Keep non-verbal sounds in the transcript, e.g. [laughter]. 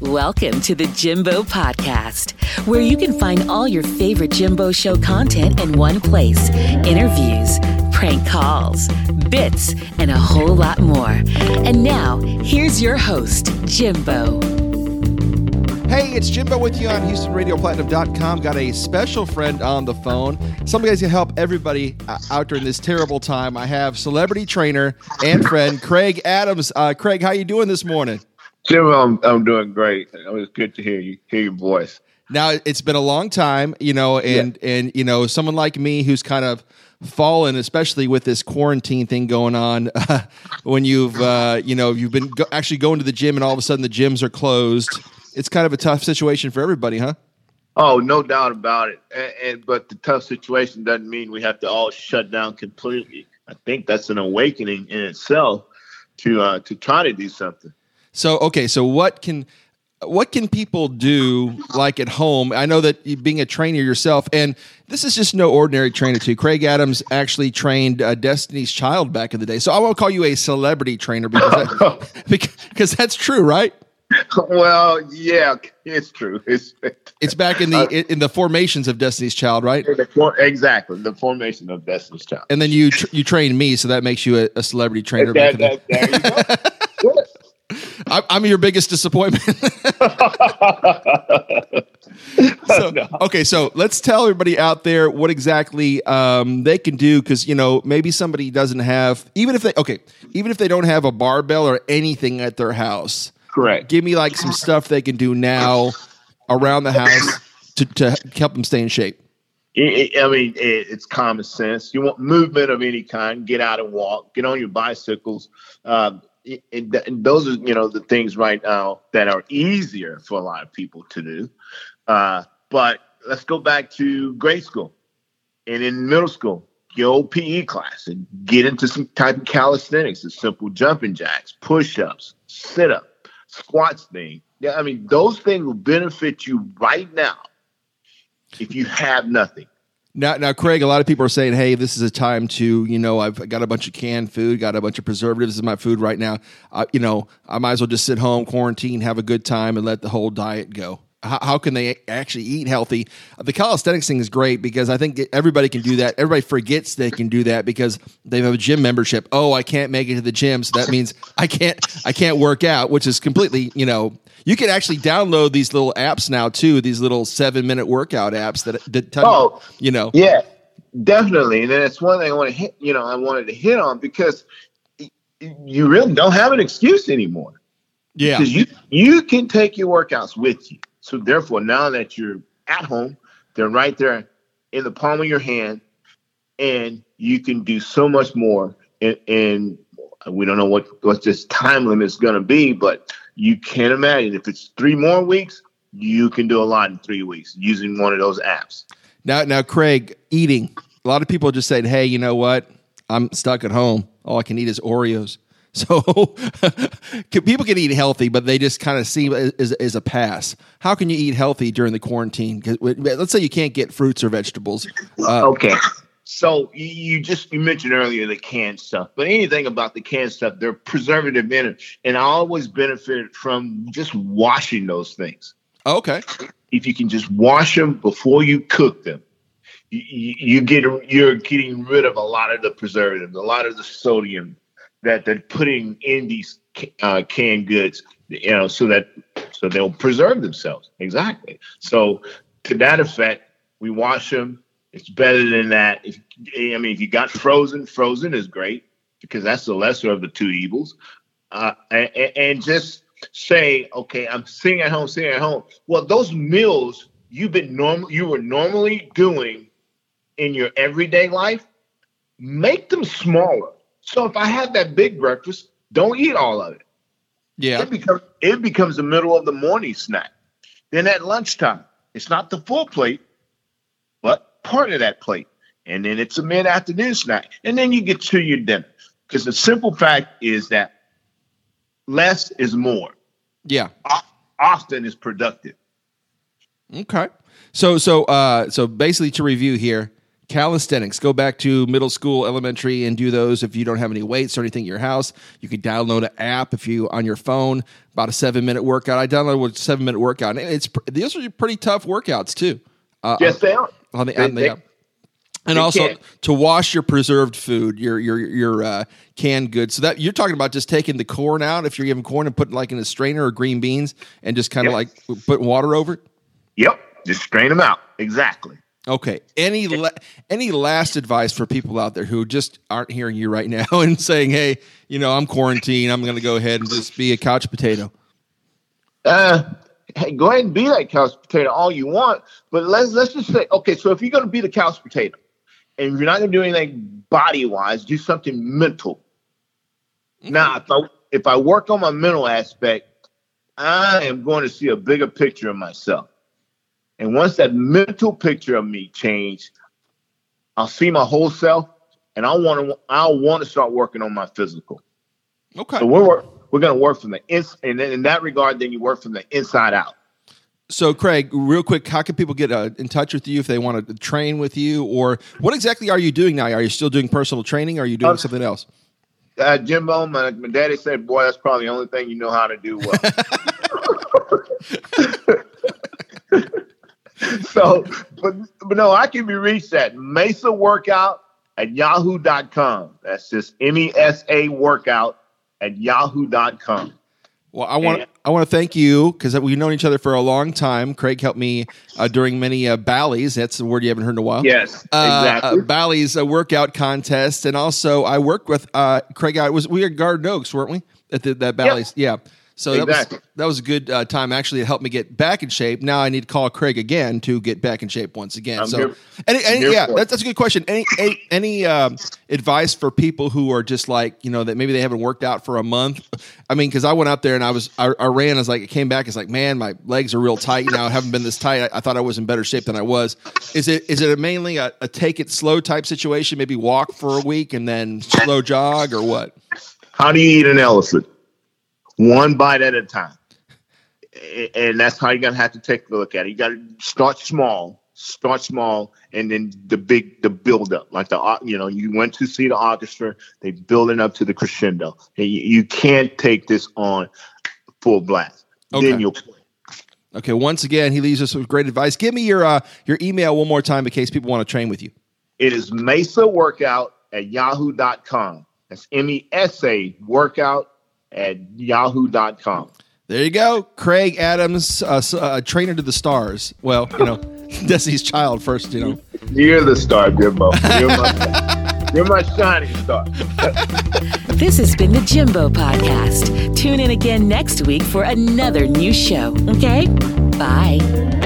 Welcome to the Jimbo Podcast, where you can find all your favorite Jimbo Show content in one place interviews, prank calls, bits, and a whole lot more. And now, here's your host, Jimbo. Hey, it's Jimbo with you on HoustonRadioPlatinum.com. Got a special friend on the phone. Somebody guys can help everybody uh, out during this terrible time. I have celebrity trainer and friend Craig Adams. Uh, Craig, how you doing this morning? Jimbo, I'm, I'm doing great. It was good to hear you, hear your voice. Now it's been a long time, you know, and yeah. and you know, someone like me who's kind of fallen, especially with this quarantine thing going on. Uh, [laughs] when you've uh, you know you've been go- actually going to the gym, and all of a sudden the gyms are closed it's kind of a tough situation for everybody, huh? Oh, no doubt about it. And, and, but the tough situation doesn't mean we have to all shut down completely. I think that's an awakening in itself to uh, to try to do something. So okay, so what can what can people do like at home? I know that being a trainer yourself, and this is just no ordinary trainer too. Craig Adams actually trained uh, Destiny's Child back in the day, so I won't call you a celebrity trainer because that, [laughs] because that's true, right? well, yeah, it's true. It's it's back in the uh, in the formations of Destiny's Child, right? Exactly, the formation of Destiny's Child. And then you tr- you train me, so that makes you a, a celebrity trainer. That, that, there you go. [laughs] I, I'm your biggest disappointment. [laughs] so, [laughs] no. okay, so let's tell everybody out there what exactly um, they can do because you know maybe somebody doesn't have even if they okay even if they don't have a barbell or anything at their house Correct. Give me like some stuff they can do now around the house to, to help them stay in shape. I mean, it's common sense. You want movement of any kind, get out and walk, get on your bicycles. Uh, and, and, those are, you know, the things right now that are easier for a lot of people to do. Uh, but let's go back to grade school and in middle school, your old PE class and get into some type of calisthenics, the simple jumping jacks, push ups, sit up squats thing. Yeah, I mean, those things will benefit you right now if you have nothing. Now, now, Craig, a lot of people are saying, "Hey, this is a time to, you know, I've got a bunch of canned food, got a bunch of preservatives in my food right now. Uh, you know, I might as well just sit home, quarantine, have a good time, and let the whole diet go." how, how can they actually eat healthy? The calisthenics thing is great because I think everybody can do that. Everybody forgets they can do that because they have a gym membership. Oh, I can't make it to the gym, so that means I can't I can't work out, which is completely you know. You can actually download these little apps now too. These little seven minute workout apps that, that tell oh, you, you know. Yeah, definitely. And then it's one thing I want to hit. You know, I wanted to hit on because you really don't have an excuse anymore. Yeah, because you you can take your workouts with you. So therefore, now that you're at home, they're right there in the palm of your hand, and you can do so much more. And, and we don't know what what this time limit is going to be, but you can't imagine if it's three more weeks, you can do a lot in three weeks using one of those apps. Now, now, Craig, eating. A lot of people just said, "Hey, you know what? I'm stuck at home. All I can eat is Oreos." [laughs] So people can eat healthy, but they just kind of see as, as a pass. How can you eat healthy during the quarantine? Let's say you can't get fruits or vegetables. Uh, okay. So you just you mentioned earlier the canned stuff, but anything about the canned stuff, they're preservative in it, and I always benefit from just washing those things. Okay. If you can just wash them before you cook them, you, you get you're getting rid of a lot of the preservatives, a lot of the sodium, that they're putting in these uh, canned goods, you know, so that so they'll preserve themselves. Exactly. So to that effect, we wash them. It's better than that. If I mean, if you got frozen, frozen is great because that's the lesser of the two evils. Uh, and, and just say, okay, I'm sitting at home, sitting at home. Well, those meals you've been normal, you were normally doing in your everyday life, make them smaller so if I have that big breakfast, don't eat all of it. Yeah. It becomes it becomes the middle of the morning snack. Then at lunchtime, it's not the full plate, but part of that plate. And then it's a mid-afternoon snack. And then you get to your dinner. Because the simple fact is that less is more. Yeah. Often is productive. Okay. So so uh so basically to review here, calisthenics. Go back to middle school, elementary, and do those. If you don't have any weights or anything in your house, you can download an app if you on your phone. About a seven minute workout. I downloaded a seven minute workout. And it's these are pretty tough workouts too. Uh, yes, they are. On the, on the they, and also can. to wash your preserved food, your your your uh, canned goods. So that you're talking about just taking the corn out if you're giving corn and putting like in a strainer or green beans and just kind of like putting water over it. Yep, just strain them out. Exactly. Okay. Any la- any last advice for people out there who just aren't hearing you right now [laughs] and saying, "Hey, you know, I'm quarantined. I'm going to go ahead and just be a couch potato." Uh, hey, go ahead and be that couch potato all you want, but let's let's just say, okay, so if you're going to be the couch potato, and you're not going to do anything body wise, do something mental. Mm-hmm. Now, if I if I work on my mental aspect, I am going to see a bigger picture of myself. And once that mental picture of me change, I'll see my whole self, and I want to I want to start working on my physical. Okay. So we're we're going to work from the ins, and in that regard, then you work from the inside out. So, Craig, real quick, how can people get uh, in touch with you if they want to train with you, or what exactly are you doing now? Are you still doing personal training? Or are you doing uh, something else? Uh, Jimbo, my, my daddy said, "Boy, that's probably the only thing you know how to do well." [laughs] so, but, but no, I can be reached at Mesa Workout at yahoo.com. That's just M E S A workout at yahoo.com. Well, I want I want to thank you because we've known each other for a long time. Craig helped me uh, during many uh, Bally's. That's the word you haven't heard in a while. Yes, uh, exactly. Uh, Bally's a workout contest, and also I worked with uh, Craig. I was we were Garden Oaks, weren't we? At the, that Bally's, yep. yeah. So exactly. that was that was a good uh, time. Actually, it helped me get back in shape. Now I need to call Craig again to get back in shape once again. I'm so, here, any, any yeah, that's, that's a good question. Any any, any um, advice for people who are just like you know that maybe they haven't worked out for a month? I mean, because I went out there and I was I, I ran. I was like, it came back. It's like, man, my legs are real tight now. I haven't been this tight. I, I, thought I was in better shape than I was. Is it is it mainly a, a take it slow type situation? Maybe walk for a week and then slow jog or what? How do you eat an elephant? One bite at a time and that's how you're gonna have to take a look at it. You got to start small, start small, and then the big, the build up. Like the, you know, you went to see the orchestra, they building up to the crescendo. And you, you can't take this on full blast. Okay. Then you'll play. Okay. Once again, he leaves us with great advice. Give me your uh, your email one more time in case people want to train with you. It is Mesa Workout at yahoo.com. That's M E S A Workout at yahoo.com. There you go, Craig Adams, uh, uh, trainer to the stars. Well, you know, [laughs] Desi's child first. You know, you're the star, Jimbo. You're my, you're my shining star. [laughs] this has been the Jimbo Podcast. Tune in again next week for another new show. Okay, bye.